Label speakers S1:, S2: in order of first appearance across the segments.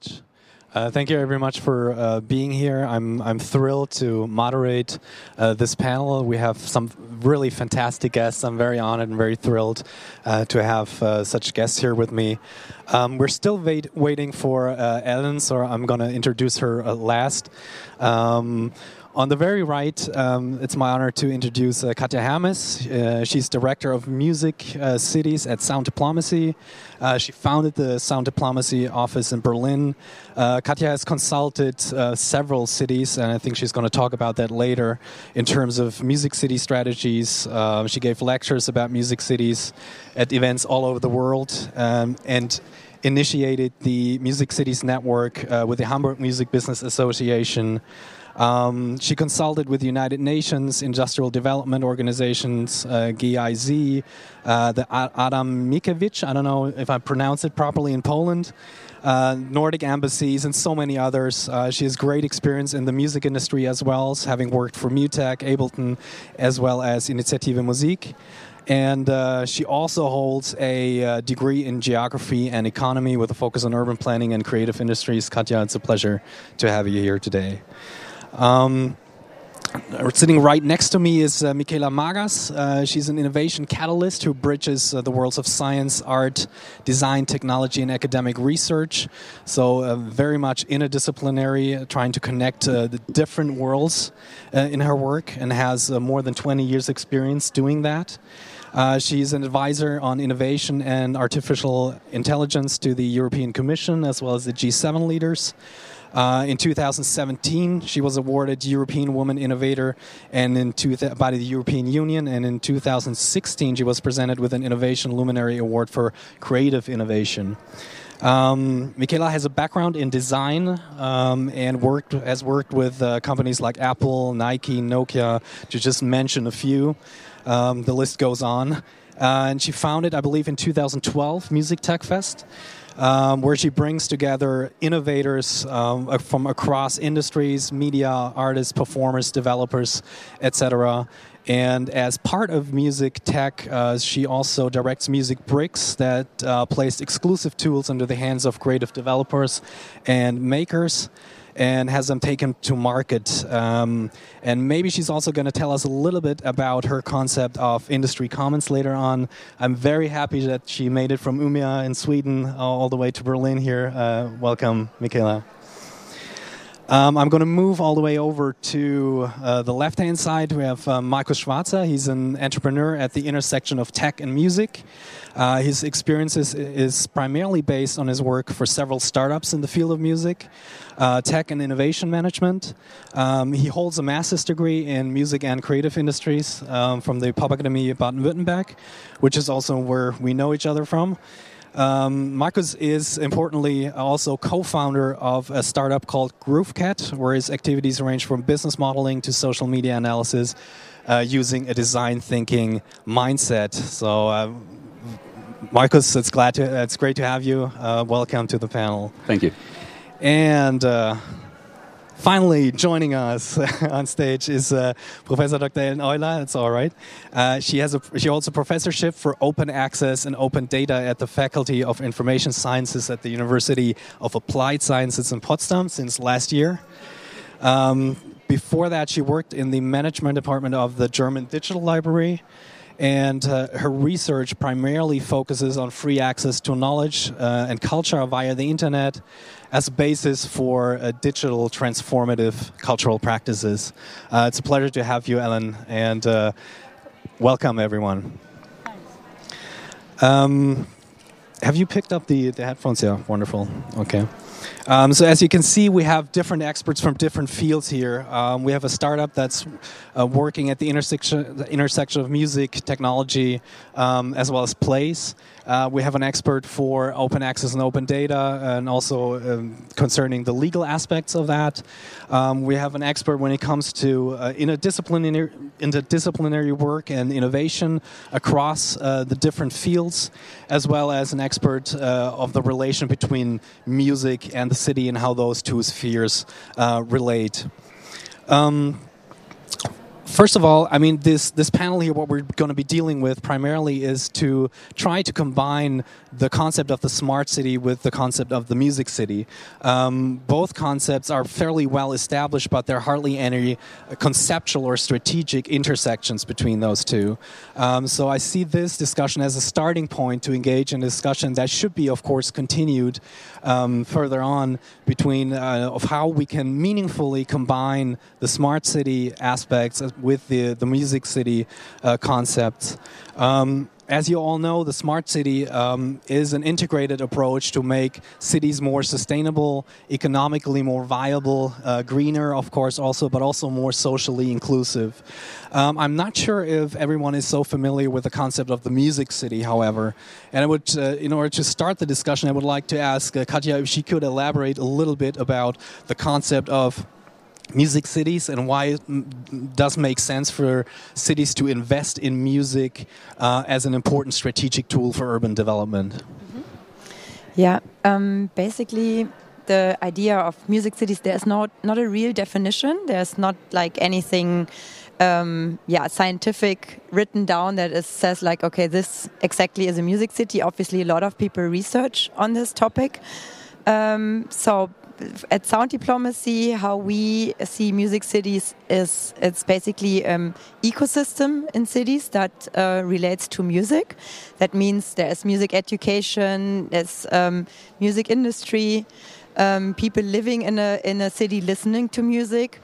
S1: much. Uh, thank you very much for uh, being here. I'm I'm thrilled to moderate uh, this panel. We have some really fantastic guests. I'm very honored and very thrilled uh, to have uh, such guests here with me. Um, we're still wait, waiting for uh, Ellen, so I'm going to introduce her last. Um, on the very right, um, it's my honor to introduce uh, Katja Hermes. Uh, she's director of music uh, cities at Sound Diplomacy. Uh, she founded the Sound Diplomacy office in Berlin. Uh, Katja has consulted uh, several cities, and I think she's going to talk about that later in terms of music city strategies. she gave lectures about music cities at events all over the world. Um, and initiated the Music Cities Network with the Hamburg Music Business Association. Um, she consulted with the United Nations Industrial Development Organizations, uh, GIZ, uh, the Adam Mickiewicz, I don't know if I pronounce it properly in Poland, uh, Nordic embassies, and so many others. Uh, she has great experience in the music industry as well, having worked for Mutec, Ableton, as well as Initiative Musik. And uh, she also holds a uh, degree in geography and economy with a focus on urban planning and creative industries. Katja, it's a pleasure to have you here today. Um, Sitting right next to me is uh, Michela Magas. Uh, she's an innovation catalyst who bridges uh, the worlds of science, art, design, technology, and academic research. So, uh, very much interdisciplinary, uh, trying to connect uh, the different worlds in her work, and has more than 20 years' experience doing that. she's an advisor on innovation and artificial intelligence to the European Commission as well as the G7 leaders. Uh, in 2017, she was awarded European Woman Innovator, and in two th- by the European Union. And in 2016, she was presented with an Innovation Luminary Award for creative innovation. Um, Michela has a background in design um, and worked has worked with uh, companies like Apple, Nike, Nokia, to just mention a few. Um, the list goes on. Uh, and she founded, I believe, in 2012, Music Tech Fest um, where she brings together innovators um, from across industries, media, artists, performers, developers, etc. And as part of Music Tech, uh, she also directs Music Bricks that uh, place exclusive tools into the hands of creative developers and makers and has them taken to market. Um, and maybe she's also going to tell us a little bit about her concept of industry commons later on. I'm very happy that she made it from Umeå in Sweden all the way to Berlin here. Uh, welcome, Michela. Um, I'm going to move all the way over to uh, the left hand side. We have uh, Markus Schwarzer. He's an entrepreneur at the intersection of tech and music. Uh, his experiences is primarily based on his work for several startups in the field of music, uh, tech and innovation management. Um, he holds a master's degree in music and creative industries um, from the Popakademie Baden-Württemberg, which is also where we know each other from. Um, Markus is importantly also co-founder of a startup called GrooveCat, where his activities range from business modeling to social media analysis, uh, using a design thinking mindset. So, uh, Markus, it's glad to it's great to have you. Uh, welcome to the panel.
S2: Thank you.
S1: And uh, finally joining us on stage is uh, Professor Dr. Ellen Euler. It's all right. Uh, she has a she holds a professorship for open access and open data at the Faculty of Information Sciences at the University of Applied Sciences in Potsdam since last year. Um, before that, she worked in the management department of the German Digital Library and uh, her research primarily focuses on free access to knowledge uh, and culture via the internet as a basis for uh, digital transformative cultural practices. Uh, it's a pleasure to have you, Ellen, and uh, welcome everyone. Um, have you picked up the, the headphones? Yeah, wonderful. Okay. Um, so as you can see, we have different experts from different fields here. Um, we have a startup that's uh, working at the intersection, the intersection of music, technology, um, as well as place. Uh, we have an expert for open access and open data, and also um, concerning the legal aspects of that. Um, we have an expert when it comes to uh, interdisciplinary, interdisciplinary work and innovation across uh, the different fields, as well as an expert uh, of the relation between music and the city and how those two spheres uh, relate. Um, first of all, I mean this this panel here. What we're going to be dealing with primarily is to try to combine the concept of the smart city with the concept of the music city. Um, both concepts are fairly well established, but there are hardly any conceptual or strategic intersections between those two. Um, so I see this discussion as a starting point to engage in a discussion that should be, of course, continued um, further on between uh, of how we can meaningfully combine the smart city aspects with the the music city uh, concepts. Um, as you all know, the smart city um, is an integrated approach to make cities more sustainable, economically more viable, uh, greener, of course, also, but also more socially inclusive. Um, I'm not sure if everyone is so familiar with the concept of the music city, however. And I would, uh, in order to start the discussion, I would like to ask uh, Katja if she could elaborate a little bit about the concept of music cities and why it does make sense for cities to invest in music uh, as an important strategic tool for urban development. Mm -hmm.
S2: Yeah, um, basically the idea of music cities there's not not a real definition. There's not like anything. Um, yeah, scientific written down that is, says like, okay, this exactly is a music city. Obviously, a lot of people research on this topic. Um, so at Sound Diplomacy, how we see music cities is it's basically um, ecosystem in cities that uh, relates to music. That means there's music education, there's um, music industry, um, people living in a in a city listening to music.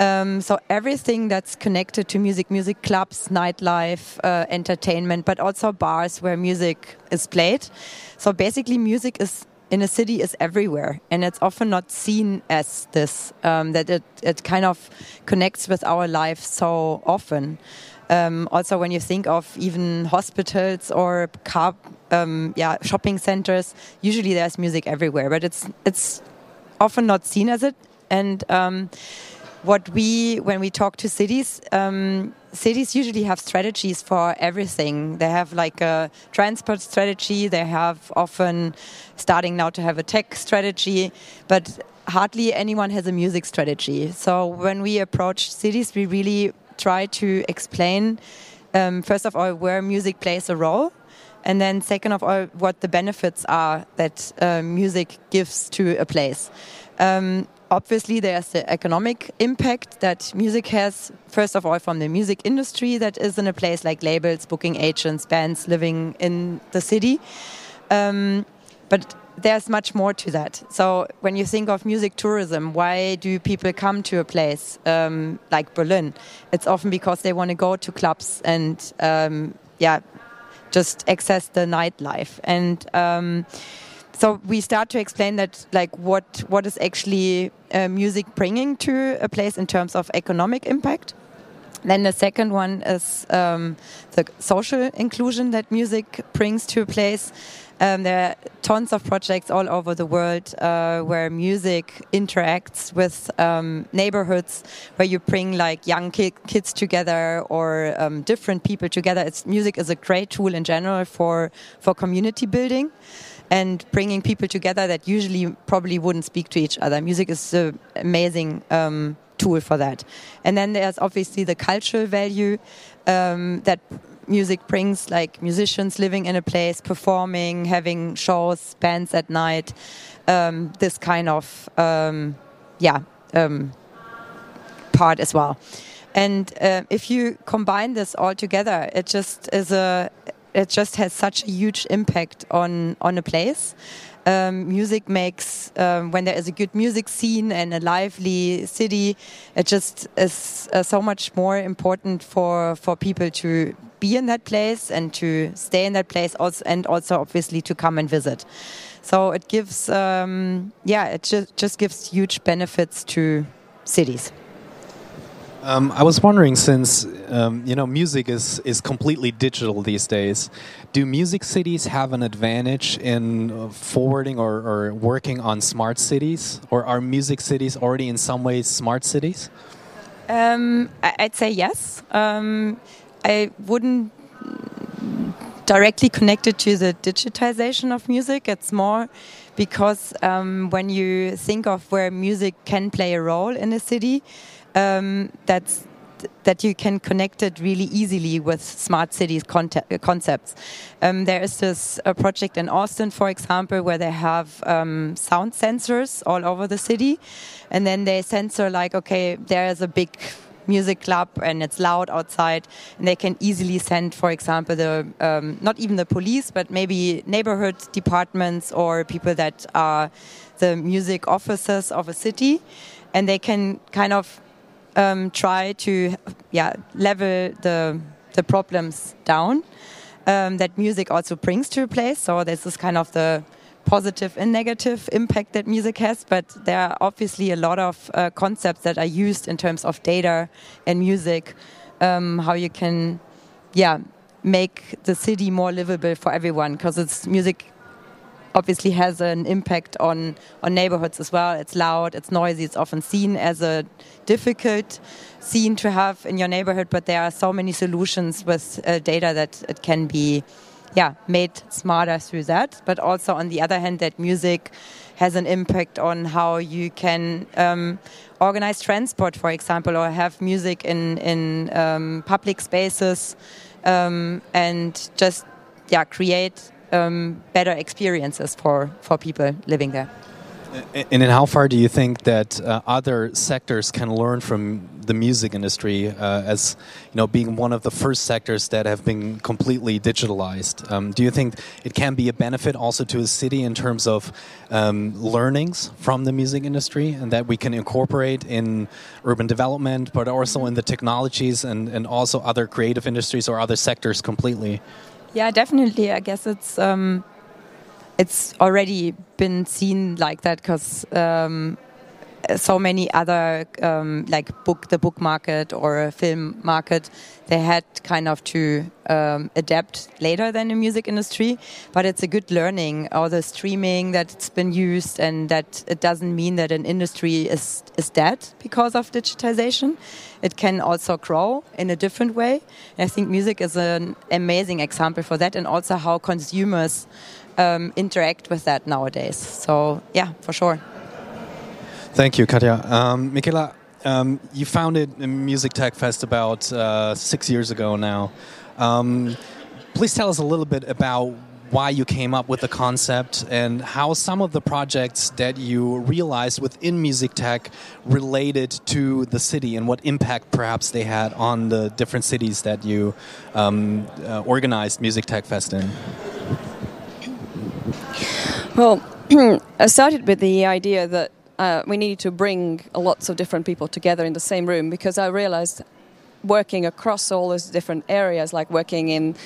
S2: Um, so everything that's connected to music, music clubs, nightlife, uh, entertainment, but also bars where music is played. So basically, music is in a city is everywhere, and it's often not seen as this. Um, that it it kind of connects with our life so often. Um, also, when you think of even hospitals or car, um, yeah, shopping centers, usually there's music everywhere, but it's it's often not seen as it. And um, what we when we talk to cities um, cities usually have strategies for everything. They have like a transport strategy. They have often starting now to have a tech strategy but hardly anyone has a music strategy. So when we approach cities we really try to explain um, first of all where music plays a role and then second of all what the benefits are that uh, music gives to a place. Um, obviously there's the economic impact that music has first of all from the music industry that is in a place like labels booking agents bands living in the city. Um, but there's much more to that. So when you think of music tourism why do people come to a place um, like berlin? It's often because they want to go to clubs and um, yeah just access the nightlife. And um, so we start to explain that like what what is actually uh, music bringing to a place in terms of economic impact. Then the second one is um, the social inclusion that music brings to a place. Um, there are tons of projects all over the world uh, where music interacts with um, neighborhoods, where you bring like young ki kids together or um, different people together. It's, music is a great tool in general for for community building and bringing people together that usually probably wouldn't speak to each other. Music is an amazing um, tool for that. And then there's obviously the cultural value um, that music brings, like musicians living in a place, performing, having shows, bands at night, um, this kind of, um, yeah, um, part as well. And uh, if you combine this all together, it just is a it just has such a huge impact on on a place. Um, music makes um, when there is a good music scene and a lively city, it just is uh, so much more important for for people to be in that place and to stay in that place, also, and also obviously to come and visit. So it gives, um, yeah, it just just gives huge benefits to cities.
S1: Um, I was wondering, since um, you know music is is completely digital these days, do music cities have an advantage in uh, forwarding or, or working on smart cities, or are music cities already in some ways smart cities?
S2: Um, I'd say yes. Um, I wouldn't directly connect it to the digitization of music. It's more because um, when you think of where music can play a role in a city um, that's that you can connect it really easily with smart cities concepts. Um, there is this project in Austin, for example, where they have um, sound sensors all over the city, and then they sensor like, okay, there is a big music club and it's loud outside. And they can easily send for example the um, not even the police but maybe neighborhood departments or people that are the music officers of a city. And they can kind of um, try to yeah level the the problems down um, that music also brings to a place. So there's this is kind of the positive and negative impact that music has, but there are obviously a lot of uh, concepts that are used in terms of data and music, um, how you can, yeah, make the city more livable for everyone because it's music obviously has an impact on on neighborhoods as well. It's loud, it's noisy, it's often seen as a difficult scene to have in your neighborhood, but there are so many solutions with uh, data that it can be yeah, made smarter through that. But also on the other hand, that music has an impact on how you can um, organize transport, for example, or have music in in um, public spaces, um, and just yeah, create um, better experiences for for people living there.
S1: And in how far do you think that uh, other sectors can learn from the music industry uh, as you know being one of the first sectors that have been completely digitalized? Um, do you think it can be a benefit also to a city in terms of um, learnings from the music industry and that we can incorporate in urban development, but also in the technologies and, and also other creative industries or other sectors completely?
S2: Yeah, definitely. I guess it's. Um it's already been seen like that because um, so many other um, like book the book market or film market they had kind of to um, adapt later than the music industry but it's a good learning all the streaming that it's been used and that it doesn't mean that an industry is is dead because of digitization it can also grow in a different way and i think music is an amazing example for that and also how consumers um, interact with that nowadays. So yeah, for sure.
S1: Thank you, Katja. Um, Michela, um, you founded Music Tech Fest about uh, six years ago now. Um, please tell us a little bit about why you came up with the concept and how some of the projects that you realized within music tech related to the city and what impact perhaps they had on the different cities that you um, uh, organized music tech fest in
S3: well, I started with the idea that uh, we needed to bring lots of different people together in the same room because I realized working across all those different areas, like working in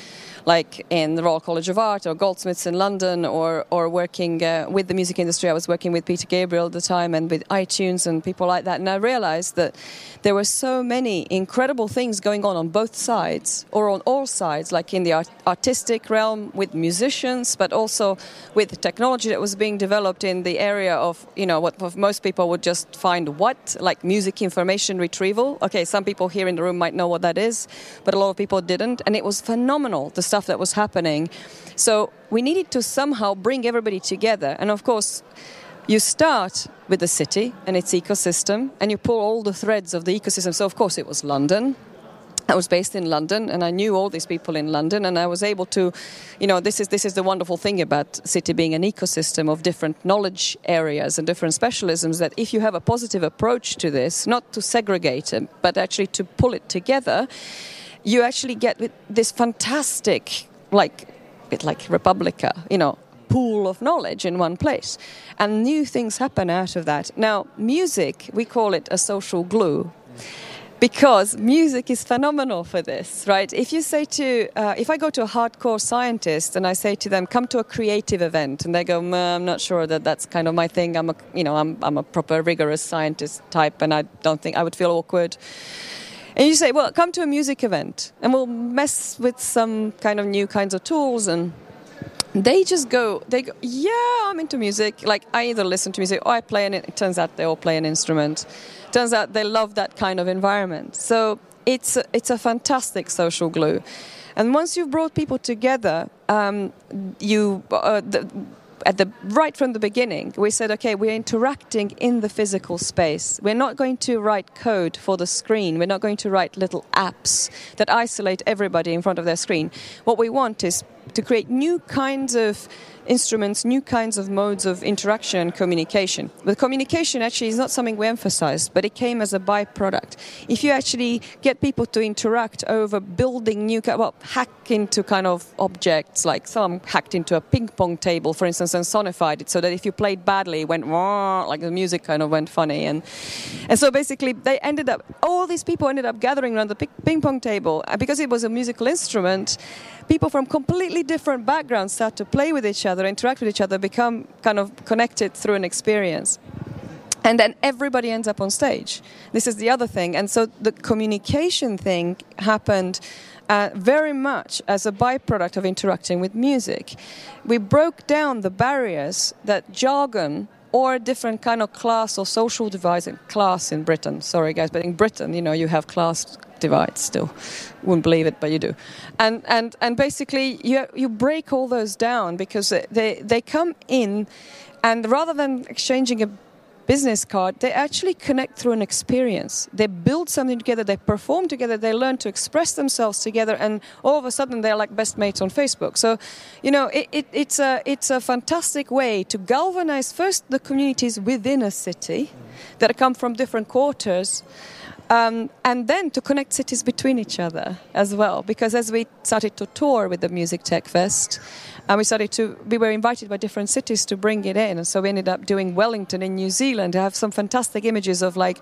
S3: like in the Royal College of Art or Goldsmiths in London or, or working uh, with the music industry. I was working with Peter Gabriel at the time and with iTunes and people like that. And I realized that there were so many incredible things going on on both sides or on all sides, like in the art- artistic realm with musicians, but also with technology that was being developed in the area of, you know, what most people would just find what, like music information retrieval. Okay, some people here in the room might know what that is, but a lot of people didn't. And it was phenomenal to stuff that was happening. So we needed to somehow bring everybody together. And of course, you start with the city and its ecosystem, and you pull all the threads of the ecosystem. So, of course, it was London. I was based in London, and I knew all these people in London, and I was able to, you know, this is this is the wonderful thing about city being an ecosystem of different knowledge areas and different specialisms. That if you have a positive approach to this, not to segregate it, but actually to pull it together, you actually get this fantastic, like, bit like Republica, you know, pool of knowledge in one place. And new things happen out of that. Now, music, we call it a social glue. Because music is phenomenal for this, right? If you say to, uh, if I go to a hardcore scientist and I say to them, "Come to a creative event," and they go, "I'm not sure that that's kind of my thing. I'm a, you know, I'm, I'm a proper rigorous scientist type, and I don't think I would feel awkward." And you say, well, come to a music event and we'll mess with some kind of new kinds of tools and they just go they go yeah i'm into music. Like i either listen to music or i play and it turns out they all play an instrument. Turns out they love that kind of environment. So it's a, it's a fantastic social glue. And once you've brought people together um, you uh, the, at the right from the beginning, we said, okay, we're interacting in the physical space. We're not going to write code for the screen. We're not going to write little apps that isolate everybody in front of their screen. What we want is to create new kinds of instruments, new kinds of modes of interaction and communication. But communication actually is not something we emphasize, but it came as a byproduct. If you actually get people to interact over building new, well, hack into kind of objects, like some hacked into a ping pong table, for instance, and sonified it so that if you played badly, it went like the music kind of went funny. And, and so basically, they ended up, all these people ended up gathering around the ping pong table. because it was a musical instrument, people from completely different backgrounds start to play with each other, interact with each other, become kind of connected through an experience. And then everybody ends up on stage. This is the other thing. And so the communication thing happened uh, very much as a byproduct of interacting with music. We broke down the barriers that jargon or different kind of class or social divide. Class in Britain, sorry guys, but in Britain, you know, you have class divides still. Wouldn't believe it, but you do. And and and basically, you you break all those down because they they come in, and rather than exchanging a business card, they actually connect through an experience. They build something together, they perform together, they learn to express themselves together, and all of a sudden they're like best mates on Facebook. So, you know, it, it, it's, a, it's a fantastic way to galvanize first the communities within a city that come from different quarters. Um, and then to connect cities between each other as well. Because as we started to tour with the Music Tech Fest, and we started to we were invited by different cities to bring it in and so we ended up doing wellington in new zealand I have some fantastic images of like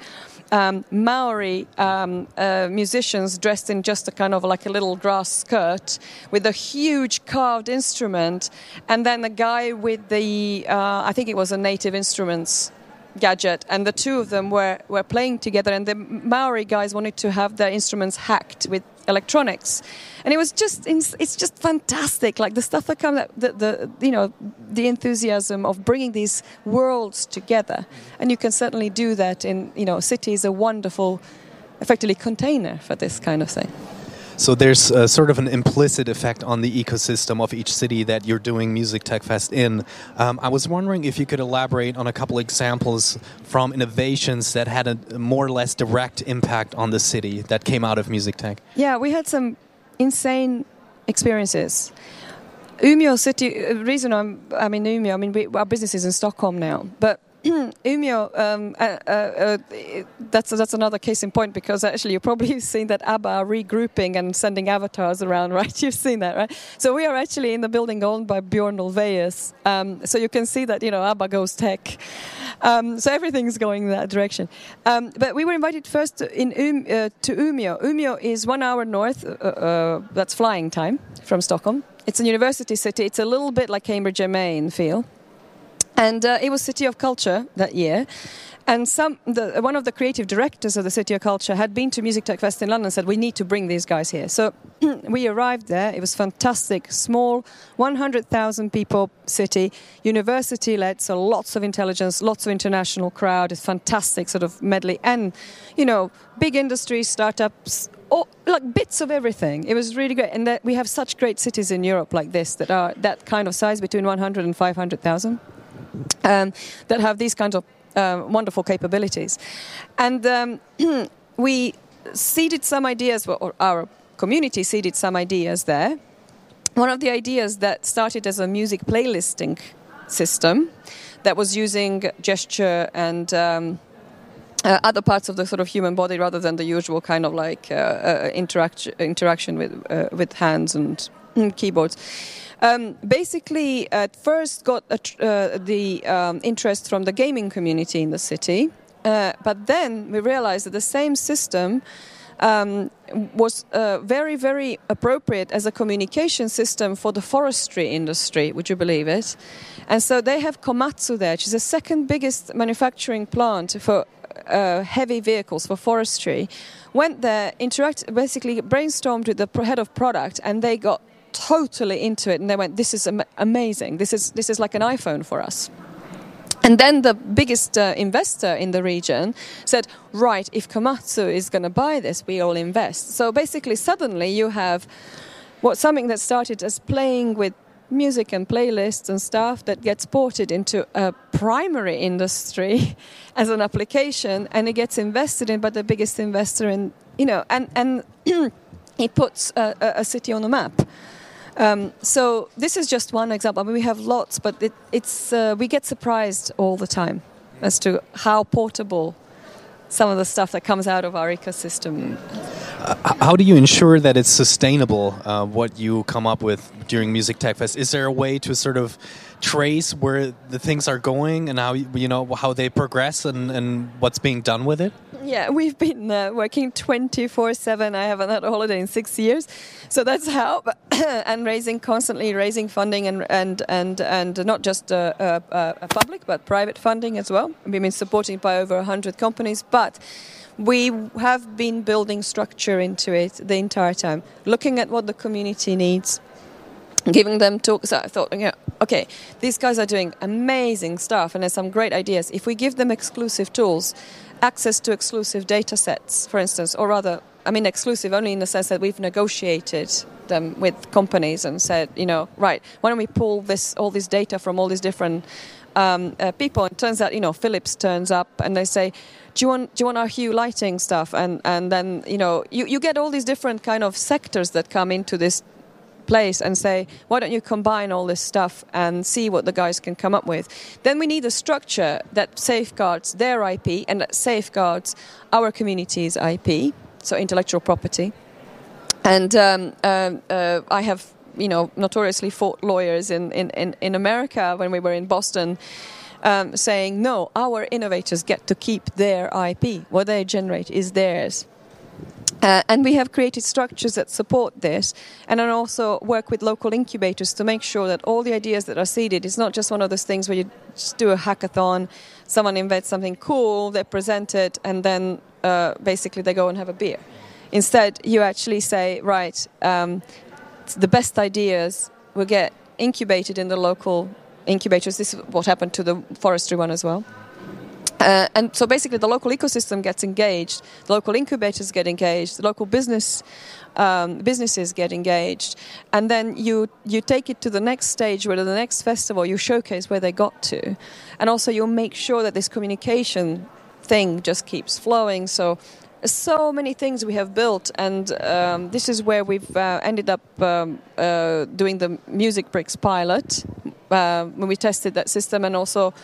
S3: um, maori um, uh, musicians dressed in just a kind of like a little grass skirt with a huge carved instrument and then a guy with the uh, i think it was a native instruments gadget, and the two of them were, were playing together. And the Maori guys wanted to have their instruments hacked with electronics, and it was just it's just fantastic. Like the stuff that comes, the, the you know the enthusiasm of bringing these worlds together, and you can certainly do that in you know cities. A wonderful, effectively container for this kind of thing.
S1: So there's sort of an implicit effect on the ecosystem of each city that you're doing Music Tech Fest in. Um, I was wondering if you could elaborate on a couple examples from innovations that had a more or less direct impact on the city that came out of Music Tech.
S3: Yeah, we had some insane experiences. Umeå city. Uh, reason I'm I'm in Umeå. I mean, we, our business is in Stockholm now, but Umeå, um, uh, uh, uh, that's that's another case in point because actually you've probably seen that ABBA are regrouping and sending avatars around, right? You've seen that, right? So we are actually in the building owned by Björn Ulvaeus. Um, so you can see that you know ABBA goes tech. Um, so everything's going in that direction. Um, but we were invited first in um, uh, to Umeå. Umeå is one hour north. Uh, that's flying time from Stockholm. It's a university city. It's a little bit like Cambridge MA in feel. And uh, it was City of Culture that year. And some, the, one of the creative directors of the City of Culture had been to Music Tech Fest in London and said, We need to bring these guys here. So we arrived there. It was fantastic. Small, 100,000 people city, university led, so lots of intelligence, lots of international crowd. It's fantastic sort of medley. And, you know, big industry, startups, all, like bits of everything. It was really great. And that we have such great cities in Europe like this that are that kind of size between 100 and 500,000 um, that have these kinds of uh, wonderful capabilities. And um, we seeded some ideas, or our community seeded some ideas there. One of the ideas that started as a music playlisting system that was using gesture and um, uh, other parts of the sort of human body rather than the usual kind of like uh, uh, interaction interaction with uh, with hands and keyboards. Um, basically, at first got uh, the um, interest from the gaming community in the city, uh, but then we realized that the same system um, was uh, very, very appropriate as a communication system for the forestry industry. Would you believe it? And so they have Komatsu there, which is the second biggest manufacturing plant for uh, heavy vehicles for forestry. Went there, interact, basically brainstormed with the head of product, and they got totally into it and they went this is am- amazing. This is this is like an iphone for us. And then the biggest uh, investor in the region said right if komatsu is going to buy this we all invest. So basically suddenly you have what something that started as playing with music and playlists and stuff that gets ported into a primary industry as an application and it gets invested in by the biggest investor in you know and and it puts a, a city on the map um, so this is just one example. I mean, we have lots, but it, it's uh, we get surprised all the time as to how portable some of the stuff that comes out of our ecosystem.
S1: Uh, how do you ensure that it's sustainable? Uh, what you come up with during Music Tech Fest? Is there a way to sort of trace where the things are going and how you know how they progress and, and what's being done with it?
S3: Yeah, we've been uh, working 24 7. I haven't had a holiday in six years. So that's how, and raising, constantly raising funding and, and, and, and not just uh, uh, uh, public, but private funding as well. We've been supported by over 100 companies, but we have been building structure into it the entire time, looking at what the community needs, giving them talks. I thought, yeah, okay, these guys are doing amazing stuff and there's some great ideas. If we give them exclusive tools, access to exclusive data sets, for instance, or rather, I mean, exclusive only in the sense that we've negotiated them with companies and said, you know, right, why don't we pull this all this data from all these different um, uh, people? And it turns out, you know, Philips turns up and they say, do you want do you want our Hue lighting stuff? And and then you know you, you get all these different kind of sectors that come into this place and say, why don't you combine all this stuff and see what the guys can come up with? Then we need a structure that safeguards their IP and that safeguards our community's IP, so intellectual property. And um, uh, uh, I have, you know, notoriously fought lawyers in, in, in America when we were in Boston. Um, saying no, our innovators get to keep their IP. What they generate is theirs. Uh, and we have created structures that support this and then also work with local incubators to make sure that all the ideas that are seeded is not just one of those things where you just do a hackathon, someone invents something cool, they present it, and then uh, basically they go and have a beer. Instead, you actually say, right, um, the best ideas will get incubated in the local incubators. This is what happened to the forestry one as well. Uh, and so basically, the local ecosystem gets engaged, the local incubators get engaged, the local business um, businesses get engaged, and then you you take it to the next stage, where the next festival you showcase where they got to, and also you make sure that this communication thing just keeps flowing. So so many things we have built, and um, this is where we've uh, ended up um, uh, doing the Music Bricks pilot uh, when we tested that system, and also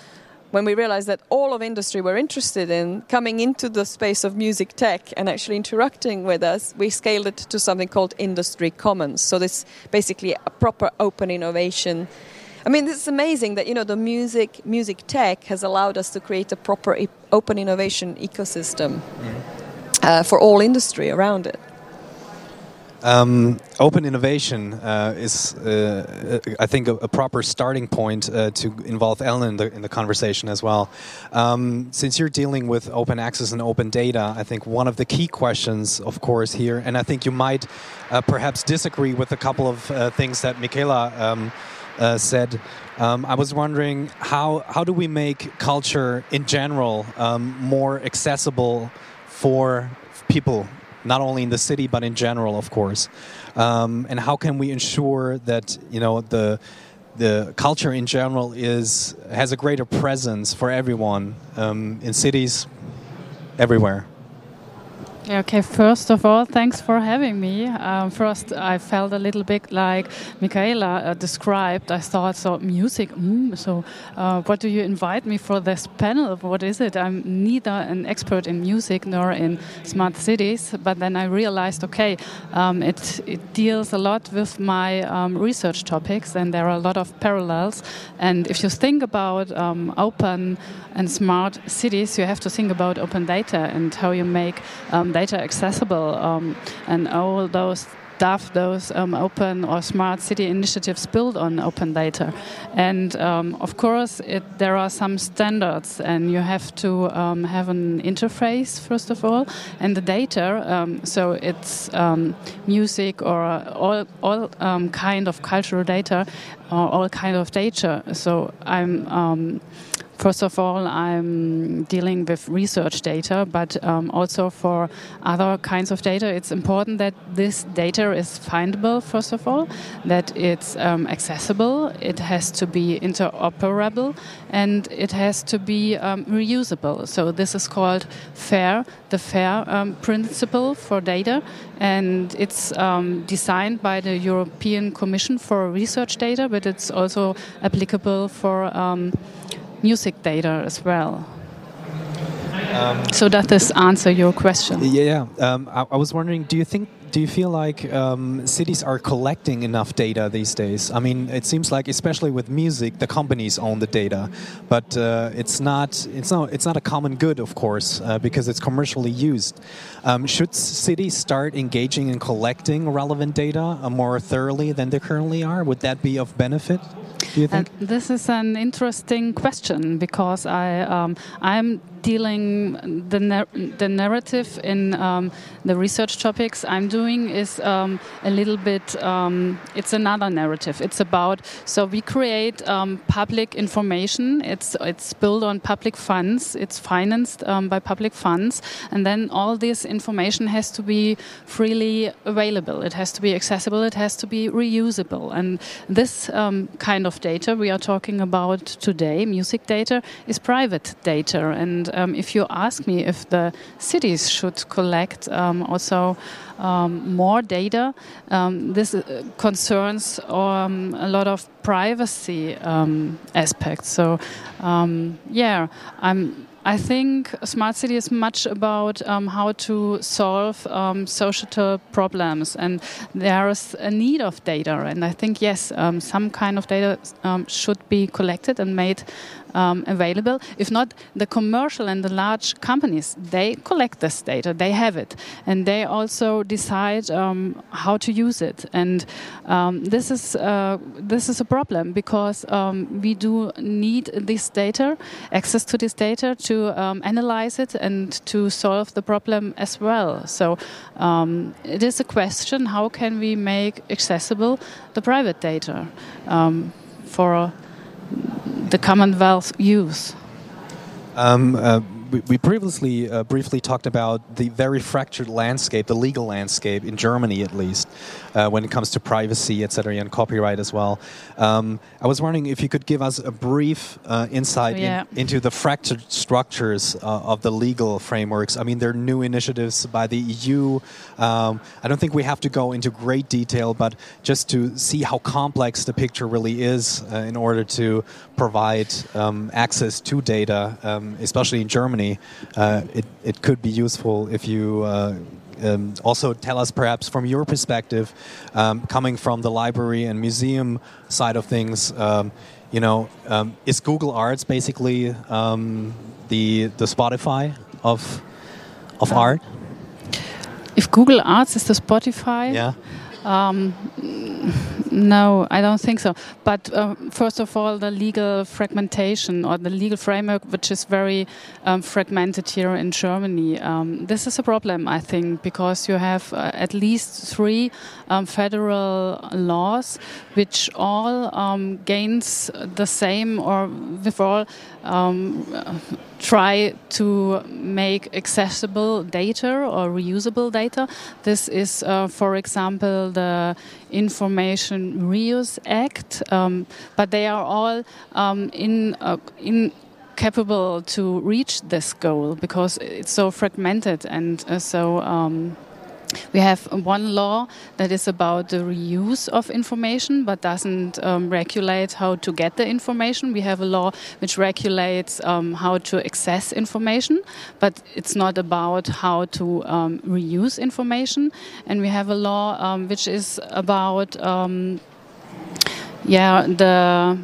S3: when we realized that all of industry were interested in coming into the space of music tech and actually interacting with us, we scaled it to something called Industry Commons. So this basically a proper open innovation. I mean, it's amazing that you know the music music tech has allowed us to create a proper open innovation ecosystem mm-hmm. uh, for all industry around it.
S1: Um, open innovation uh, is, uh, I think, a, a, proper starting point uh, to involve Ellen in the, in the conversation as well. Um, since you're dealing with open access and open data, I think one of the key questions, of course, here, and I think you might uh, perhaps disagree with a couple of uh, things that Michela um, uh, said. Um, I was wondering how how do we make culture in general um, more accessible for people not only in the city but in general, of course. Um, and how can we ensure that you know the the culture in general is has a greater presence for everyone um, in cities everywhere?
S4: Okay, first of all, thanks for having me. Um, first, I felt a little bit like Michela uh, described. I thought, so music, mm, so uh, what do you invite me for this panel? What is it? I'm neither an expert in music nor in smart cities, but then I realized, okay, um, it, it, deals a lot with my um, research topics, and there are a lot of parallels. And if you think about um, open and smart cities, you have to think about open data and how you make um, data accessible um, and all those stuff, those um, open or smart city initiatives build on open data. And um, of course, it, there are some standards, and you have to um, have an interface first of all, and the data. Um, so it's um, music or all all um, kind of cultural data or all kind of data. So I'm first of all, I'm dealing with research data, but um, also for other kinds of data, it's important that this data is findable, first of all, that it's um, accessible, it has to be interoperable, and it has to be um, reusable. So, this is called FAIR, the FAIR um, principle for data, and it's um, designed by the European Commission for Research Data, but it's also applicable for um, music data as well. Um, so does this answer your question?
S1: Yeah, um, I, I, was wondering, do you think, do you feel like um, cities are collecting enough data these days? I mean, it seems like, especially with music, the companies own the data, but uh, it's not, it's not, it's not a common good, of course, uh, because it's commercially used. Um, should cities start engaging in collecting relevant data uh, more thoroughly than they currently are? Would that be of benefit? Do you think?
S4: And this is an interesting question because I um, I'm dealing the nar the narrative in um, the research topics I'm doing is um, a little bit um, it's another narrative. It's about so we create um, public information. It's it's built on public funds. It's financed um, by public funds, and then all this information has to be freely available. It has to be accessible. It has to be reusable. And this kind of data we are talking about today, music data, is private data and um, if you ask me if the cities should collect um, also um, more data, um, this uh, concerns um, a lot of privacy aspects. So, yeah, I'm I think smart city is much about um, how to solve um, societal problems, and there is a need of data. And I think yes, um, some kind of data should be collected and made um, available. If not, the commercial and the large companies they collect this data, they have it, and they also decide um, how to use it. And um, this is uh, this is a problem because um, we do need this data, access to this data, to um, analyze it and to solve the problem as well. So um, it is a question: how can we make accessible the private data for the Commonwealth use?
S1: Um, uh, we, previously uh, briefly talked about the very fractured landscape, the legal landscape in Germany, at least, uh, when it comes to privacy, etc., and copyright as well. Um, I was wondering if you could give us a brief uh, insight yeah. in, into the fractured structures uh, of the legal frameworks. I mean, there are new initiatives by the EU. Um, I don't think we have to go into great detail, but just to see how complex the picture really is uh, in order to provide um, access to data, um, especially in Germany, uh, it, it could be useful if you uh, um, also tell us perhaps from your perspective, um, coming from the library and museum side of things, um, you know, um, is Google Arts basically um, the the Spotify of of art?
S4: If Google Arts is the Spotify,
S1: yeah.
S4: No, I don't think so. But uh, first of all, the legal fragmentation or the legal framework, which is very um, fragmented here in Germany, um, this is a problem, I think, because you have uh, at least three um, federal laws, which all um, gains the same or with all um, try to make accessible data or reusable data. This is, uh, for example, the Information Reuse Act, um, but they are all um, in, uh, in capable to reach this goal because it's so fragmented and uh, so um, we have one law that is about the reuse of information but doesn't um, regulate how to get the information. We have a law which regulates um, how to access information, but it's not about how to um, reuse information. And we have a law um, which is about um, yeah the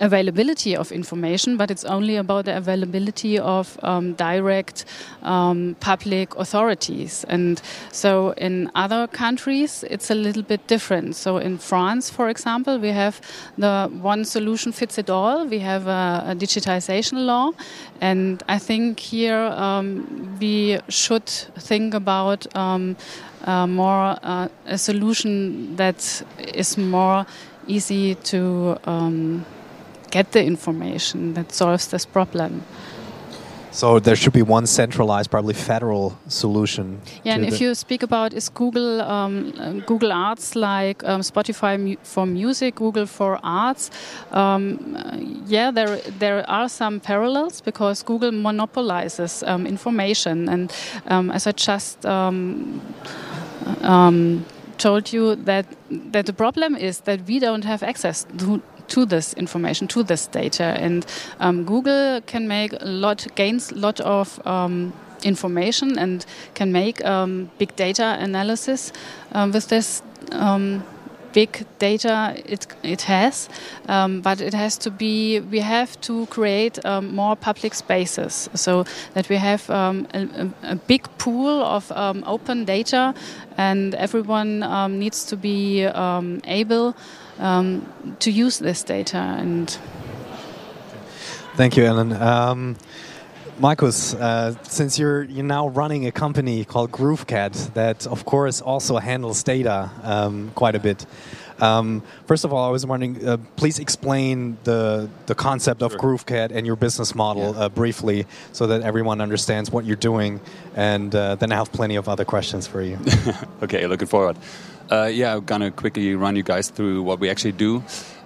S4: availability of information, but it's only about the availability of um, direct um, public authorities. And so in other countries, it's a little bit different. So in France, for example, we have the one solution fits it all. We have a, a digitization law. And I think here um, we should think about uh, more uh, a solution that is more easy to um, get the information that solves this problem.
S1: So there should be one centralized, probably federal solution.
S4: Yeah, and if you speak about is Google um, Google Arts like um, Spotify mu for music, Google for arts? Um, yeah, there there are some parallels because Google monopolizes um, information, and um, as I just um, told you that that the problem is that we don't have access to to this information, to this data. And um, Google can make a lot, gains a lot of um, information and can make um, big data analysis um, with this um, big data it, it has, um, but it has to be, we have to create um, more public spaces so that we have um, a, a, big pool of open data and everyone needs to be able um, to use this data. And
S1: thank you, Ellen. Um, Markus, uh, since you're you're now running a company called GrooveCat that, of course, also handles data um, quite a bit. Um, first of all, I was wondering, uh, please explain the the concept of sure. GrooveCat and your business model yeah. uh, briefly, so that everyone understands what you're doing, and uh, then I have plenty of other questions for you.
S5: okay, looking forward. Uh, yeah, I'm gonna quickly run you guys through what we actually do.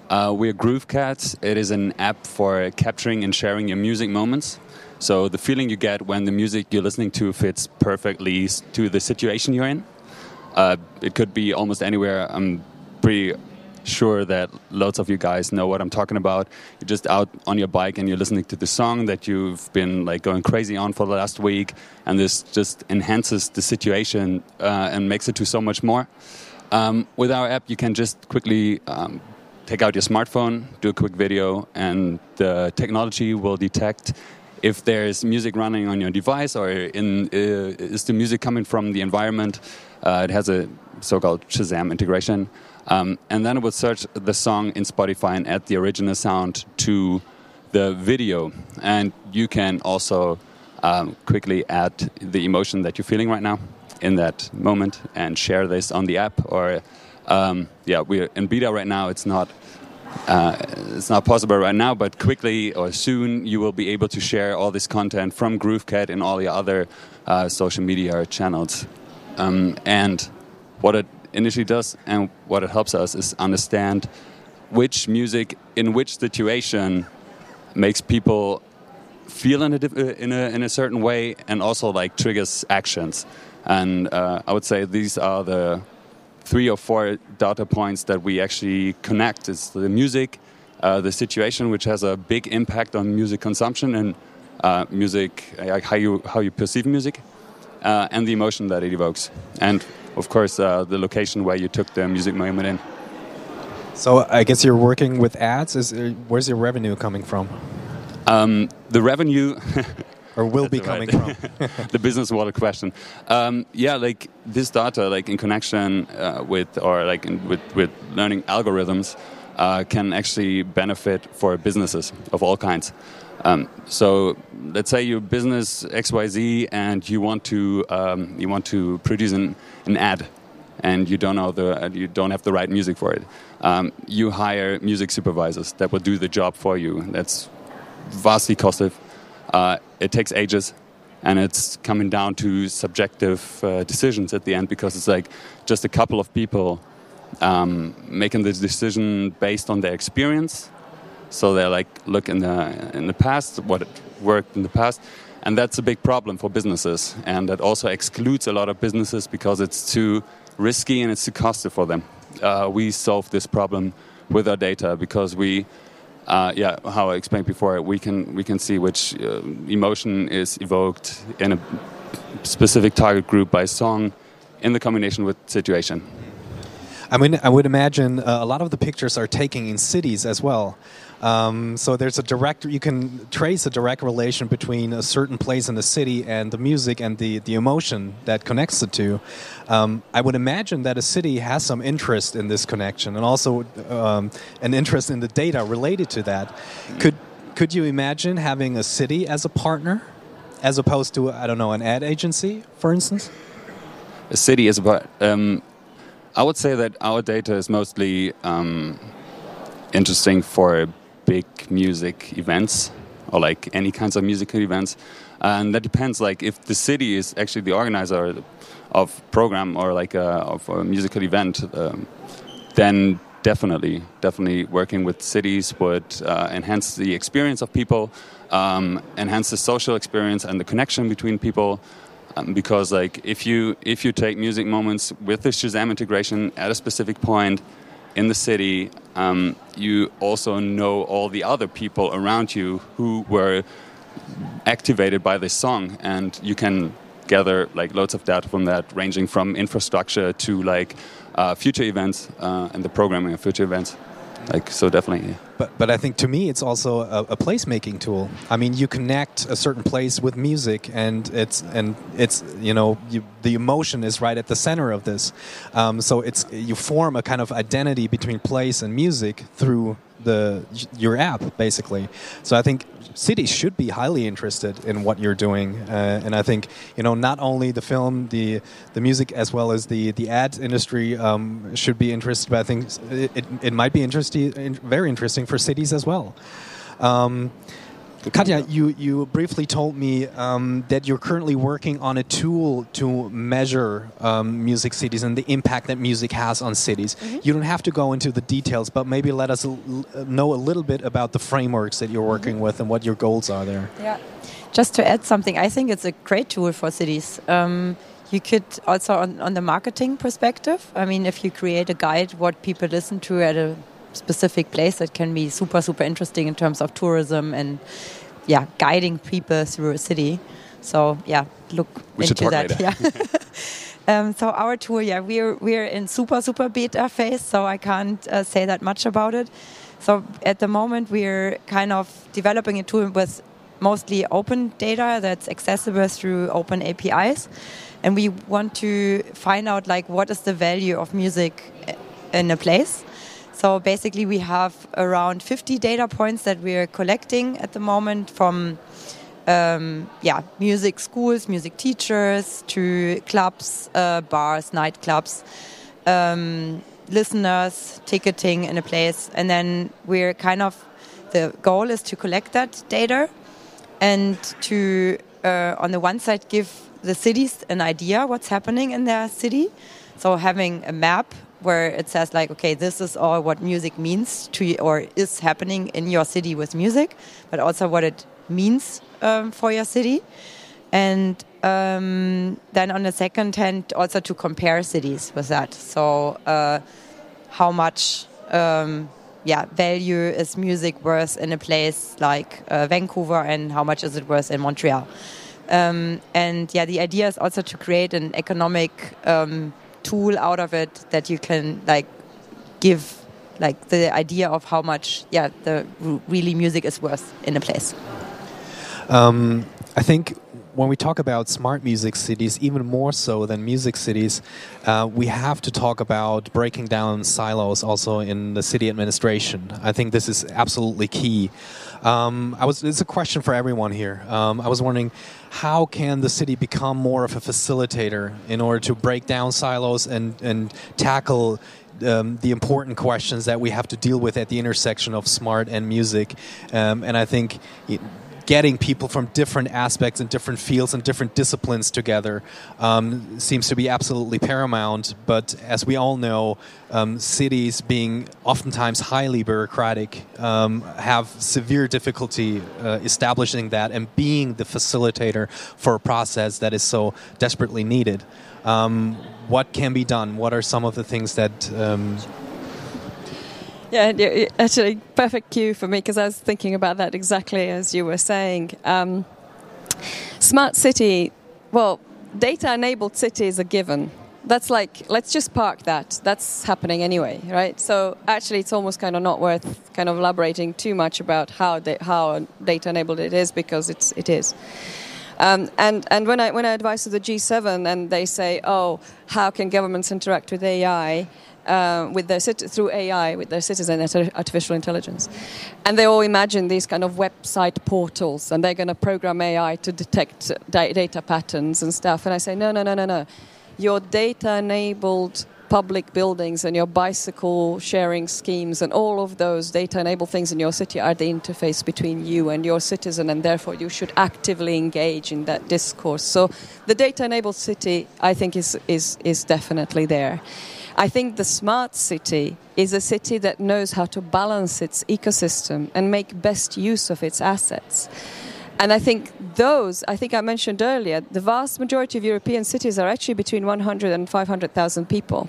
S5: Uh, we're GrooveCat. It is an app for capturing and sharing your music moments. So the feeling you get when the music you're listening to fits perfectly to the situation you're in. Uh, it could be almost anywhere. I'm pretty sure that loads of you guys know what I'm talking about. You're just out on your bike and you're listening to the song that you've been like going crazy on for the last week, and this just enhances the situation uh, and makes it to so much more. Um, with our app, you can just quickly um, take out your smartphone, do a quick video, and the technology will detect if there's music running on your device or in, uh, is the music coming from the environment. Uh, it has a so-called Shazam integration, um, and then it will search the song in Spotify and add the original sound to the video, and you can also um, quickly add the emotion that you're feeling right now in that moment and share this on the app. Or um, yeah, we're in beta right now. It's not. Uh, it's not possible right now, but quickly or soon you will be able to share all this content from GrooveCat and all the other uh, social media channels. Um, and what it initially does and what it helps us is understand which music in which situation makes people feel in a, in a, in a certain way and also like triggers actions. And uh, I would say these are the three or four data points that we actually connect. It's the music, uh, the situation, which has a big impact on music consumption and uh, music, how you how you perceive music, uh, and the emotion that it evokes, and of course uh, the location where you took the music moment in.
S1: So I guess you're working with ads. Is uh, where's your revenue coming from?
S5: Um, the revenue
S1: or will be coming right.
S5: from? the business model question. Um, yeah, like this data, like in connection uh, with or like in, with with learning algorithms, uh, can actually benefit for businesses of all kinds. Um, so let's say your business XYZ and you want to um, you want to produce an, an ad and you don't know the you don't have the right music for it. Um, you hire music supervisors that will do the job for you. That's vastly costly uh, it takes ages, and it's coming down to subjective uh, decisions at the end because it's like just a couple of people um, making the decision based on their experience. So they're like, look in the in the past, what worked in the past, and that's a big problem for businesses, and that also excludes a lot of businesses because it's too risky and it's too costly for them. Uh, we solve this problem with our data because we uh, yeah, how I explained before, we can we can see which uh, emotion is evoked in a specific target group by song, in the combination with situation.
S1: I mean, I would imagine uh, a lot of the pictures are taken in cities as well. Um, so there's a direct, you can trace a direct relation between a certain place in the city and the music and the, the emotion that connects the two. Um, I would imagine that a city has some interest in this connection and also um, an interest in the data related to that. Could could you imagine having a city as a partner, as opposed to I don't know an ad agency, for instance?
S5: A city is about. Um, I would say that our data is mostly um, interesting for big music events or like any kinds of musical events, and that depends. Like if the city is actually the organizer of program or like a, of a musical event, um, then definitely, definitely working with cities would uh, enhance the experience of people, um, enhance the social experience and the connection between people. Um, because like if you if you take music moments with the Shazam integration at a specific point in the city, um, you also know all the other people around you who were activated by this song, and you can gather like loads of data from that, ranging from infrastructure to like uh, future events uh, and the programming of future events. Like so, definitely.
S1: But but I think to me it's also a, a placemaking tool. I mean, you connect a certain place with music, and it's and it's you know you, the emotion is right at the center of this. Um, so it's you form a kind of identity between place and music through the your app basically. So I think cities should be highly interested in what you're doing, uh, and I think you know not only the film, the the music, as well as the the ad industry um, should be interested. But I think it, it might be interesting, very interesting for cities as well. Um, Katja, you, you briefly told me um, that you're currently working on a tool to measure um, music cities and the impact that music has on cities. Mm -hmm. You don't have to go into the details, but maybe let us know a little bit about the frameworks that you're working mm -hmm. with and what your goals are there.
S2: Yeah. Just to add something, I think it's a great tool for cities. Um, you could also, on, on the marketing perspective, I mean, if you create a guide, what people listen to at a specific place that can be super super interesting in terms of tourism and yeah guiding people through a city. So yeah look
S5: we
S2: into
S5: that.
S2: yeah. Um, so our tour yeah we're we're in super super beta phase so i can't uh, say that much about it. So at the moment we're kind of developing a tool with mostly open data that's accessible through open apis and we want to find out like what is the value of music in a place so basically, we have around 50 data points that we are collecting at the moment from um, yeah, music schools, music teachers, to clubs, uh, bars, nightclubs, um, listeners, ticketing in a place. And then we're kind of, the goal is to collect that data and to, uh, on the one side, give the cities an idea what's happening in their city. So having a map where it says like, okay, this is all what music means to you, or is happening in your city with music, but also what it means um, for your city, and um, then on the second hand, also to compare cities with that. So, uh, how much, um, yeah, value is music worth in a place like uh, Vancouver, and how much is it worth in Montreal? Um, and yeah, the idea is also to create an economic um, tool out of it that you can like give like the idea of how much yeah the really music is worth in a place?
S1: Um, i think when we talk about smart music cities, even more so than music cities, uh, we have to talk about breaking down silos also in the city administration. I think this is absolutely key. Um, I was. It's a question for everyone here. Um, I was wondering, how can the city become more of a facilitator in order to break down silos and and tackle um, the important questions that we have to deal with at the intersection of smart and music. Um, and I think getting people from different aspects and different fields and different disciplines together um, seems to be absolutely paramount. But as we all know, um, cities being oftentimes highly bureaucratic um, have severe difficulty uh, establishing that and being the facilitator for a process that is so desperately needed. Um, what can be done? What are some of the things that um,
S3: yeah, actually, perfect cue for me because I was thinking about that exactly as you were saying. Um, smart city, well, data enabled city is a given. That's like, let's just park that. That's happening anyway, right? So actually, it's almost kind of not worth kind of elaborating too much about how how data enabled it is because it's it is. Um, and and when I when I advise to the G7 and they say, oh, how can governments interact with AI? Uh, with their through AI with their citizen artificial intelligence, and they all imagine these kind of website portals, and they're going to program AI to detect data patterns and stuff. And I say, no, no, no, no, no. Your data-enabled public buildings and your bicycle sharing schemes and all of those data enabled things in your city are the interface between you and your citizen, and therefore you should actively engage in that discourse. So the data enabled city, I think, is, is, is definitely there. I think the smart city is a city that knows how to balance its ecosystem and make best use of its assets. And I think those, I think I mentioned earlier, the vast majority of European cities are actually between 100 and 500,000 people.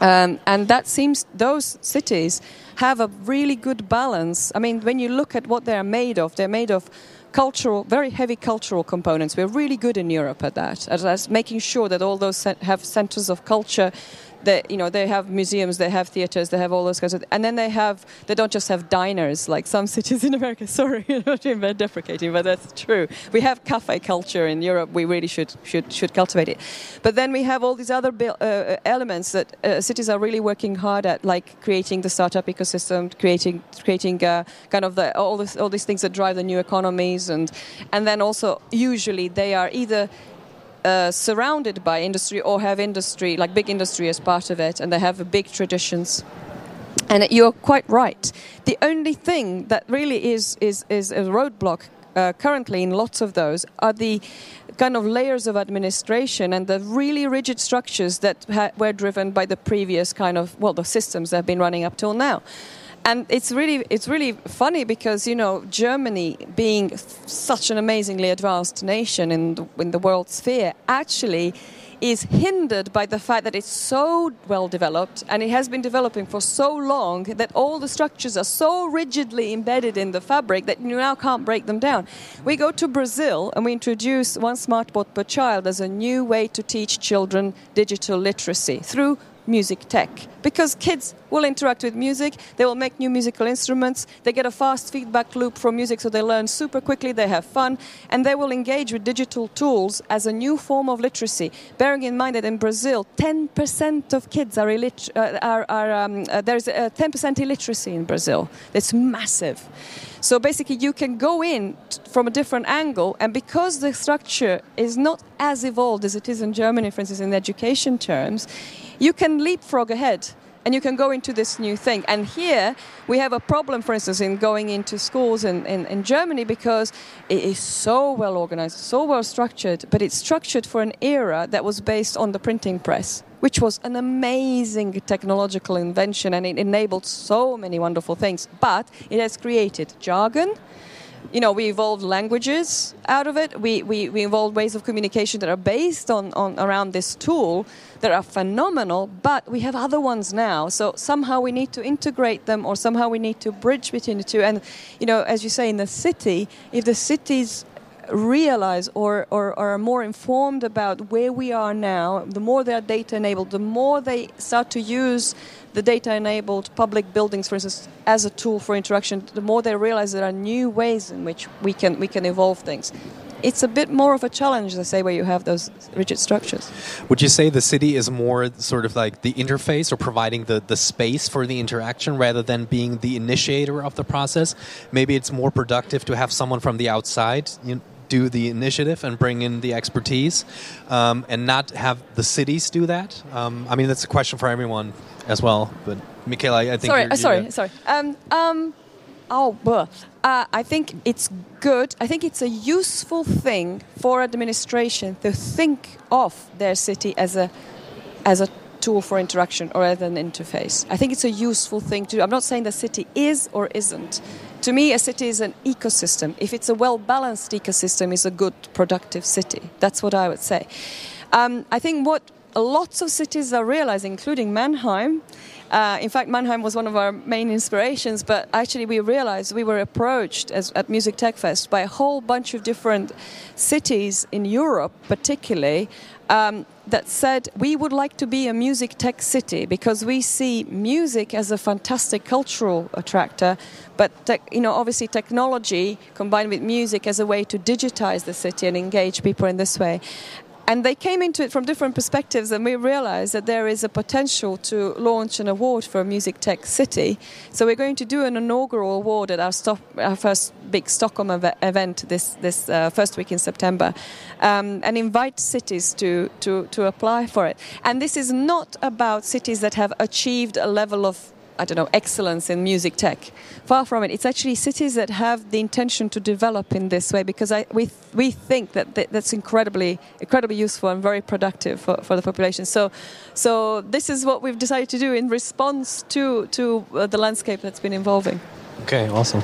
S3: Um, and that seems, those cities have a really good balance. I mean, when you look at what they're made of, they're made of cultural, very heavy cultural components. We're really good in Europe at that, at, making sure that all those have centers of culture they you know they have museums, they have theaters, they have all those kinds of, and then they have they don't just have diners like some cities in America. Sorry, I'm not even deprecating, but that's true. We have cafe culture in Europe. We really should should should cultivate it. But then we have all these other uh, elements that uh, cities are really working hard at, like creating the startup ecosystem, creating creating uh, kind of the all this all these things that drive the new economies, and and then also usually they are either uh, surrounded by industry or have industry, like big industry as part of it, and they have big traditions. And you're quite right. The only thing that really is, is, is a roadblock uh, currently in lots of those are the kind of layers of administration and the really rigid structures that ha- were driven by the previous kind of, well, the systems that have been running up till now and it's really it's really funny because you know Germany being such an amazingly advanced nation in the, in the world sphere actually is hindered by the fact that it's so well developed and it has been developing for so long that all the structures are so rigidly embedded in the fabric that you now can't break them down. We go to Brazil and we introduce one smartboard per child as a new way to teach children digital literacy through music tech. Because kids will interact with music they will make new musical instruments they get a fast feedback loop from music so they learn super quickly they have fun and they will engage with digital tools as a new form of literacy. Bearing in mind that in brazil 10% of kids are, illit- uh, are, are um, uh, there's a 10% illiteracy in brazil. That's massive. So basically, you can go in from a different angle, and because the structure is not as evolved as it is in Germany, for instance, in education terms, you can leapfrog ahead and you can go into this new thing. And here we have a problem, for instance, in going into schools in, in, in, Germany because it is so well organized, so well structured, but it's structured for an era that was based on the printing press. Which was an amazing technological invention and it enabled so many wonderful things. But it has created jargon, you know, we evolved languages out of it. We, we, we evolved ways of communication that are based on, on around this tool that are phenomenal, but we have other ones now. So somehow we need to integrate them or somehow we need to bridge between the two. And, you know, as you say, in the city, if the cities realize or, or, or, are more informed about where we are now, the more they are data enabled, the more they start to use the data enabled public buildings, for instance, as a tool for interaction, the more they realize there are new ways in which we can, we can evolve things. It's a bit more of a challenge, I say, where you have those rigid structures.
S1: Would you say the city is more sort of like the interface or providing the, the space for the interaction rather than being the initiator of the process? Maybe it's more productive to have someone from the outside you know, do the initiative and bring in the expertise um, and not have the cities do that? Um, I mean, that's a question for everyone as well. But Michela, I think.
S3: Sorry,
S1: you're, uh,
S3: sorry,
S1: you're,
S3: sorry. Um, um, oh, uh, I think it's good. I think it's a useful thing for administration to think of their city as a as a tool for interaction or as an interface. I think it's a useful thing to do. I'm not saying the city is or isn't to me, a city is an ecosystem. If it's a well balanced ecosystem, it's a good, productive city. That's what I would say. Um, I think what lots of cities are realizing, including Mannheim, uh, in fact, Mannheim was one of our main inspirations, but actually, we realized we were approached as, at Music Tech Fest by a whole bunch of different cities in Europe, particularly, um, that said we would like to be a music tech city because we see music as a fantastic cultural attractor, but te- you know obviously technology combined with music as a way to digitize the city and engage people in this way. And they came into it from different perspectives, and we realized that there is a potential to launch an award for a music tech city. So we're going to do an inaugural award at our, stop, our first big Stockholm ev- event this this uh, first week in September, um, and invite cities to, to to apply for it. And this is not about cities that have achieved a level of I don't know, excellence in music tech. Far from it. It's actually cities that have the intention to develop in this way because I, we, we think that th- that's incredibly, incredibly useful and very productive for, for the population. So, so this is what we've decided to do in response to, to uh, the landscape that's been evolving.
S1: Okay, awesome.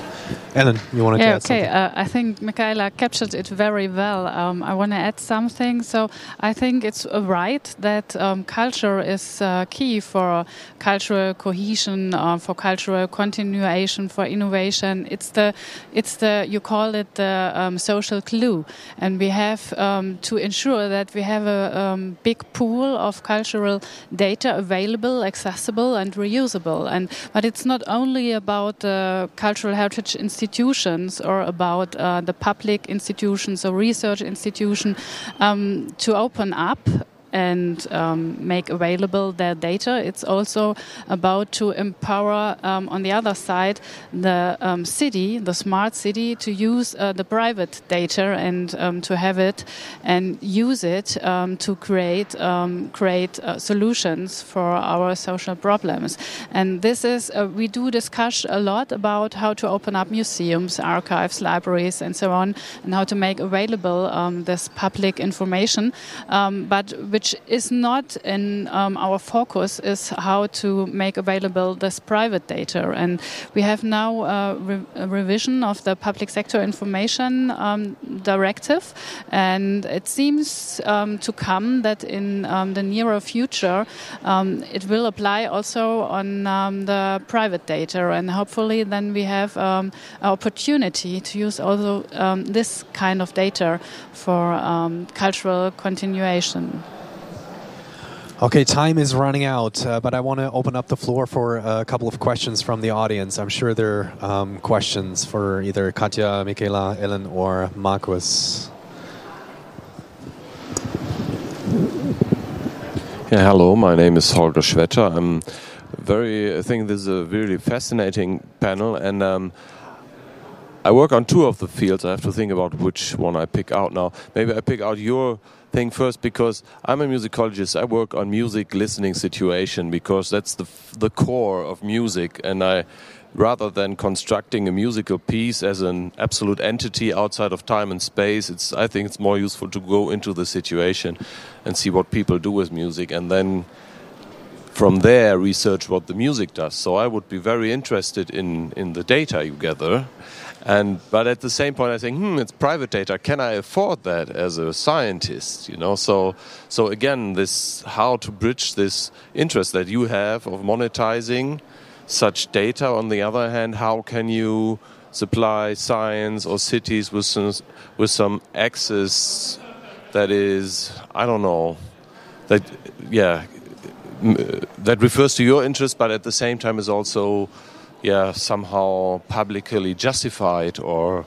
S1: Ellen, you want to
S4: yeah,
S1: add
S4: okay.
S1: something?
S4: Uh, I think Michela captured it very well. Um, I want to add something. So I think it's uh, right that um, culture is uh, key for cultural cohesion, uh, for cultural continuation, for innovation. It's the, it's the you call it the um, social glue, and we have um, to ensure that we have a um, big pool of cultural data available, accessible, and reusable. And but it's not only about the cultural heritage institutions or about uh, the public institutions or research institution um, to open up and um, make available their data. It's also about to empower, um, on the other side, the um, city, the smart city, to use uh, the private data and um, to have it and use it um, to create um, create uh, solutions for our social problems. And this is uh, we do discuss a lot about how to open up museums, archives, libraries, and so on, and how to make available this public information, but which is not in um, our focus is how to make available this private data. And we have now a, re a revision of the public sector information um, directive, and it seems um, to come that in um, the nearer future um, it will apply also on um, the private data, and hopefully then we have an opportunity to use also this kind of data for cultural continuation.
S1: Okay, time is running out, uh, but I want to open up the floor for a couple of questions from the audience. I'm sure there are um, questions for either Katja, Michela, Ellen, or Markus.
S6: Yeah, hello. My name is Holger Schwetter. I'm very. I think this is a really fascinating panel, and um, I work on two of the fields. I have to think about which one I pick out now. Maybe I pick out your thing first because I'm a musicologist. I work on music listening situation because that's the the core of music, and I rather than constructing a musical piece as an absolute entity outside of time and space, it's I think it's more useful to go into the situation and see what people do with music, and then from there research what the music does. So I would be very interested in in the data you gather and but at the same point, I think, hmm, it's private data. Can I afford that as a scientist? You know, so so again, this how to bridge this interest that you have of monetizing such data. On the other hand, how can you supply science or cities with some, with some access that is, I don't know, that yeah, that refers to your interest, but at the same time is also yeah, somehow publicly justified or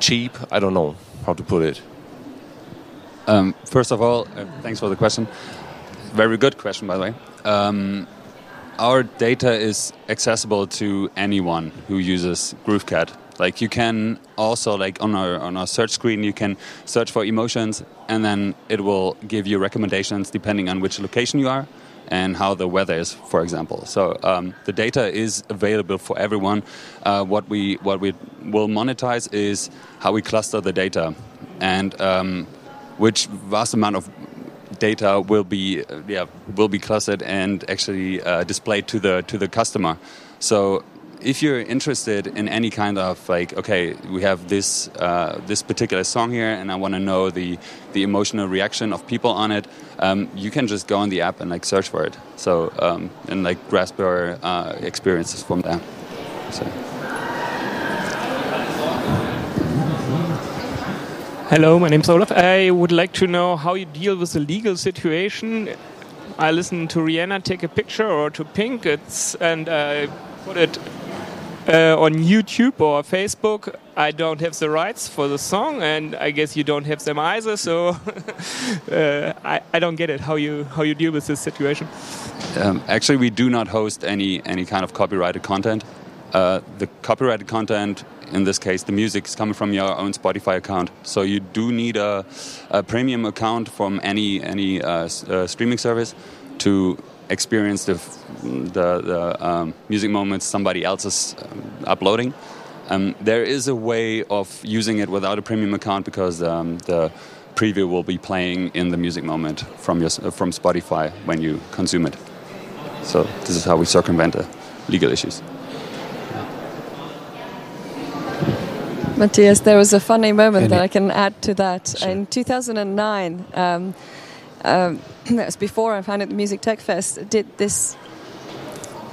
S6: cheap. I don't know how to put it.
S5: Um, first of all, uh, thanks for the question. Very good question, by the way. Um, our data is accessible to anyone who uses GrooveCat. Like you can also like on our on our search screen, you can search for emotions, and then it will give you recommendations depending on which location you are and how the weather is, for example. So um, the data is available for everyone. Uh, what we what we will monetize is how we cluster the data, and um, which vast amount of data will be yeah will be clustered and actually uh, displayed to the to the customer. So if you're interested in any kind of like okay we have this uh, this particular song here and i want to know the the emotional reaction of people on it um, you can just go on the app and like search for it. So um, and like grasp your uh, experiences from there. So.
S7: hello my name is olaf. I would like to know how you deal with the legal situation. I listen to rihanna take a picture or to pink. It's and i put it uh, on YouTube or Facebook, I don't have the rights for the song, and I guess you don't have them either. So uh, I, I don't get it how you how you deal with this situation.
S5: Um, actually, we do not host any any kind of copyrighted content. Uh, the copyrighted content, in this case, the music is coming from your own Spotify account. So you do need a, a premium account from any any uh, uh, streaming service to experience the the, the um, music moments somebody else is um, uploading. Um, there is a way of using it without a premium account because um, the preview will be playing in the music moment from your from Spotify when you consume it. So this is how we circumvent the legal issues.
S3: Matthias, there was a funny moment
S1: Any-
S3: that I can add to that.
S1: Sure.
S3: In 2009, um, um, was before I founded the Music Tech Fest, did this.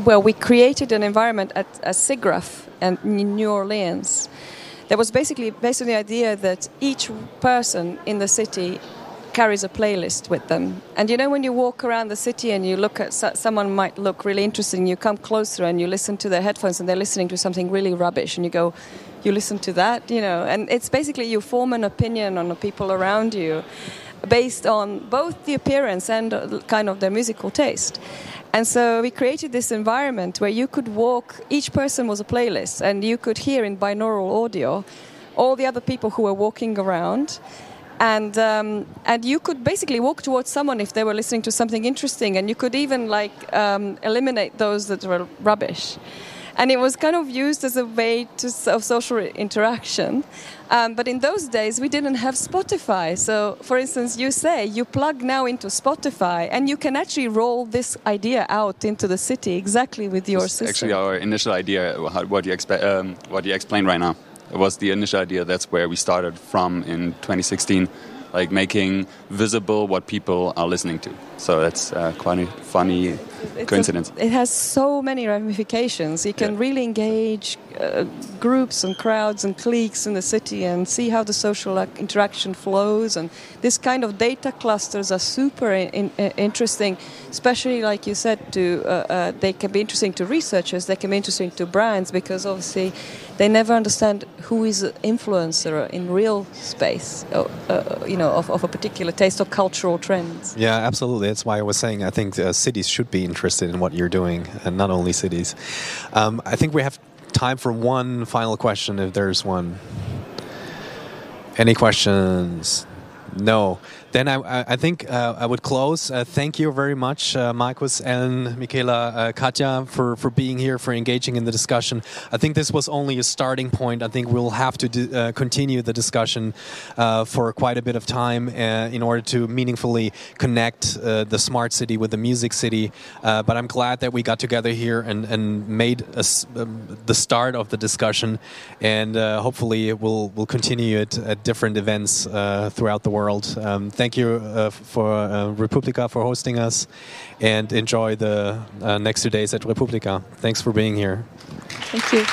S3: Well, we created an environment at, at SIGGRAPH in New Orleans. That was basically based on the idea that each person in the city carries a playlist with them. And you know, when you walk around the city and you look at so- someone might look really interesting, you come closer and you listen to their headphones and they're listening to something really rubbish, and you go, you listen to that, you know. And it's basically you form an opinion on the people around you based on both the appearance and kind of their musical taste. And so we created this environment where you could walk, each person was a playlist, and you could hear in binaural audio all the other people who were walking around. And, um, and you could basically walk towards someone if they were listening to something interesting, and you could even like um, eliminate those that were rubbish. And it was kind of used as a way to, of social interaction. Um, but in those days, we didn't have Spotify. So, for instance, you say you plug now into Spotify, and you can actually roll this idea out into the city exactly with your
S5: It's
S3: system.
S5: actually our initial idea. What you expe- um, what you explained right now it was the initial idea. That's where we started from in 2016, like making visible what people are listening to. So that's uh, quite funny
S3: It's
S5: coincidence.
S3: a- it has so many ramifications. You can
S5: Yeah.
S3: really engage uh, groups and crowds and cliques in the city and see how the social interaction flows. And this kind of data clusters are super in, in, uh, interesting, especially like you said, to uh, uh, they can be interesting to researchers. They can be interesting to brands because obviously they never understand who is an influencer in real space, uh, uh, you know, of, of a particular taste or cultural trends.
S1: Yeah, absolutely. That's why I was saying I think uh, cities should be interested in what you're doing, and not only cities. Um, I think we have time for one final question, if there's one. Any questions? No. Then I, I, think uh, I would close. Uh, thank you very much, uh, Markus, Ellen, Michela, uh, Katja, for, for being here, for engaging in the discussion. I think this was only a starting point. I think we'll have to do, uh, continue the discussion uh, for quite a bit of time in order to meaningfully connect the smart city with the music city. But I'm glad that we got together here and, and made a um, the start of the discussion, and hopefully we'll we'll continue it at different events throughout the world. Um, thank you uh, for uh, re:publica for hosting us, and enjoy the uh, next two days at re:publica. Thanks for being here.
S3: Thank you.